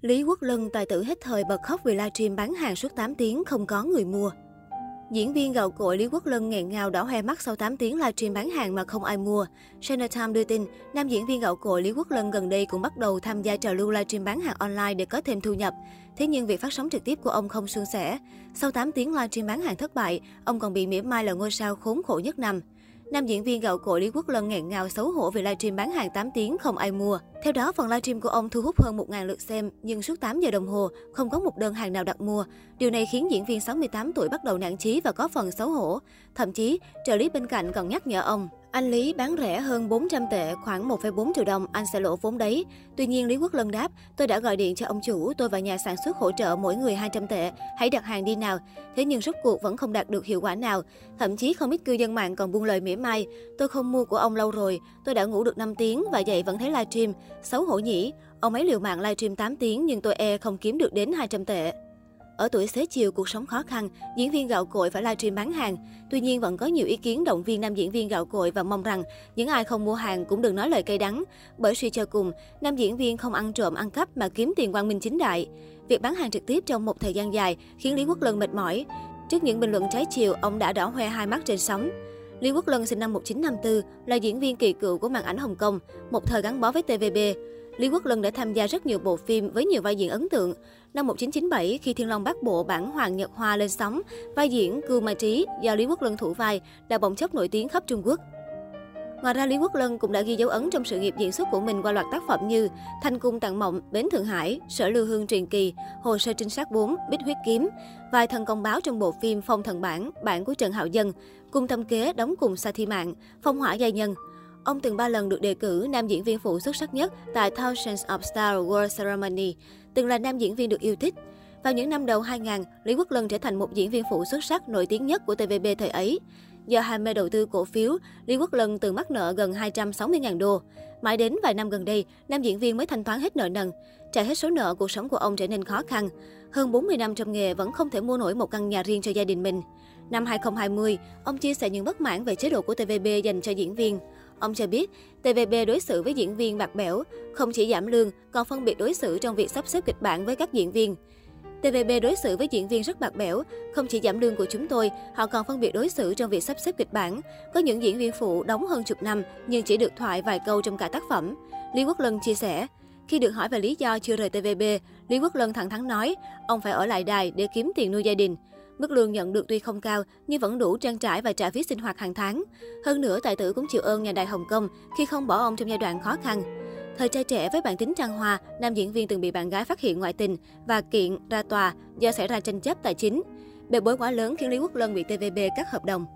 Lý Quốc Lân, tài tử hết thời bật khóc vì livestream bán hàng suốt 8 tiếng không có người mua. Diễn viên gạo cội Lý Quốc Lân nghẹn ngào đỏ hoe mắt sau 8 tiếng livestream bán hàng mà không ai mua. China Time đưa tin, nam diễn viên gạo cội Lý Quốc Lân gần đây cũng bắt đầu tham gia trào lưu livestream bán hàng online để có thêm thu nhập. Thế nhưng việc phát sóng trực tiếp của ông không suôn sẻ. Sau 8 tiếng livestream bán hàng thất bại, ông còn bị mỉa mai là ngôi sao khốn khổ nhất năm. Nam diễn viên gạo cội Lý Quốc Lân nghẹn ngào xấu hổ vì livestream bán hàng 8 tiếng không ai mua. Theo đó, phần livestream của ông thu hút hơn 1.000 lượt xem, nhưng suốt 8 giờ đồng hồ không có một đơn hàng nào đặt mua. Điều này khiến diễn viên 68 tuổi bắt đầu nản chí và có phần xấu hổ. Thậm chí, trợ lý bên cạnh còn nhắc nhở ông, anh Lý bán rẻ hơn 400 tệ, khoảng 1,4 triệu đồng, anh sẽ lỗ vốn đấy. Tuy nhiên, Lý Quốc Lân đáp, tôi đã gọi điện cho ông chủ, tôi và nhà sản xuất hỗ trợ mỗi người 200 tệ, hãy đặt hàng đi nào. Thế nhưng rốt cuộc vẫn không đạt được hiệu quả nào. Thậm chí không ít cư dân mạng còn buông lời mỉa mai, tôi không mua của ông lâu rồi, tôi đã ngủ được 5 tiếng và dậy vẫn thấy livestream, xấu hổ nhỉ. Ông ấy liều mạng livestream 8 tiếng nhưng tôi e không kiếm được đến 200 tệ. Ở tuổi xế chiều, cuộc sống khó khăn, diễn viên gạo cội phải livestream bán hàng. Tuy nhiên vẫn có nhiều ý kiến động viên nam diễn viên gạo cội và mong rằng những ai không mua hàng cũng đừng nói lời cay đắng. Bởi suy cho cùng, nam diễn viên không ăn trộm ăn cắp mà kiếm tiền quang minh chính đại. Việc bán hàng trực tiếp trong một thời gian dài khiến Lý Quốc Lân mệt mỏi. Trước những bình luận trái chiều, ông đã đỏ hoe hai mắt trên sóng. Lý Quốc Lân sinh năm 1954, là diễn viên kỳ cựu của màn ảnh Hồng Kông, một thời gắn bó với TVB. Lý Quốc Lân đã tham gia rất nhiều bộ phim với nhiều vai diễn ấn tượng. Năm 1997, khi Thiên Long Bát Bộ bản Hoàng Nhật Hoa lên sóng, vai diễn Cưu Mai Trí do Lý Quốc Lân thủ vai đã bỗng chốc nổi tiếng khắp Trung Quốc. Ngoài ra, Lý Quốc Lân cũng đã ghi dấu ấn trong sự nghiệp diễn xuất của mình qua loạt tác phẩm như Thanh Cung Tặng Mộng, Bến Thượng Hải, Sở Lưu Hương Truyền Kỳ, Hồ sơ trinh sát 4, Bích Huyết Kiếm, vai thần công báo trong bộ phim Phong Thần Bản, bản của Trần Hạo Dân, Cung Tâm Kế đóng cùng Sa Thi Mạng, Phong Hỏa Giai Nhân. Ông từng ba lần được đề cử nam diễn viên phụ xuất sắc nhất tại Thousands of Stars World Ceremony, từng là nam diễn viên được yêu thích. Vào những năm đầu 2000, Lý Quốc Lân trở thành một diễn viên phụ xuất sắc nổi tiếng nhất của TVB thời ấy. Do ham mê đầu tư cổ phiếu, Lý Quốc Lân từng mắc nợ gần 260.000 đô. Mãi đến vài năm gần đây, nam diễn viên mới thanh toán hết nợ nần. Trả hết số nợ, cuộc sống của ông trở nên khó khăn. Hơn 40 năm trong nghề vẫn không thể mua nổi một căn nhà riêng cho gia đình mình. Năm 2020, ông chia sẻ những bất mãn về chế độ của TVB dành cho diễn viên. Ông cho biết, TVB đối xử với diễn viên bạc bẽo, không chỉ giảm lương, còn phân biệt đối xử trong việc sắp xếp kịch bản với các diễn viên. TVB đối xử với diễn viên rất bạc bẽo, không chỉ giảm lương của chúng tôi, họ còn phân biệt đối xử trong việc sắp xếp kịch bản. Có những diễn viên phụ đóng hơn chục năm nhưng chỉ được thoại vài câu trong cả tác phẩm. Lý Quốc Lân chia sẻ, khi được hỏi về lý do chưa rời TVB, Lý Quốc Lân thẳng thắn nói, ông phải ở lại đài để kiếm tiền nuôi gia đình. Mức lương nhận được tuy không cao nhưng vẫn đủ trang trải và trả phí sinh hoạt hàng tháng. Hơn nữa, tài tử cũng chịu ơn nhà đài Hồng Kông khi không bỏ ông trong giai đoạn khó khăn. Thời trai trẻ với bản tính trang hoa, nam diễn viên từng bị bạn gái phát hiện ngoại tình và kiện ra tòa do xảy ra tranh chấp tài chính. Bề bối quá lớn khiến Lý Quốc Lân bị TVB cắt hợp đồng.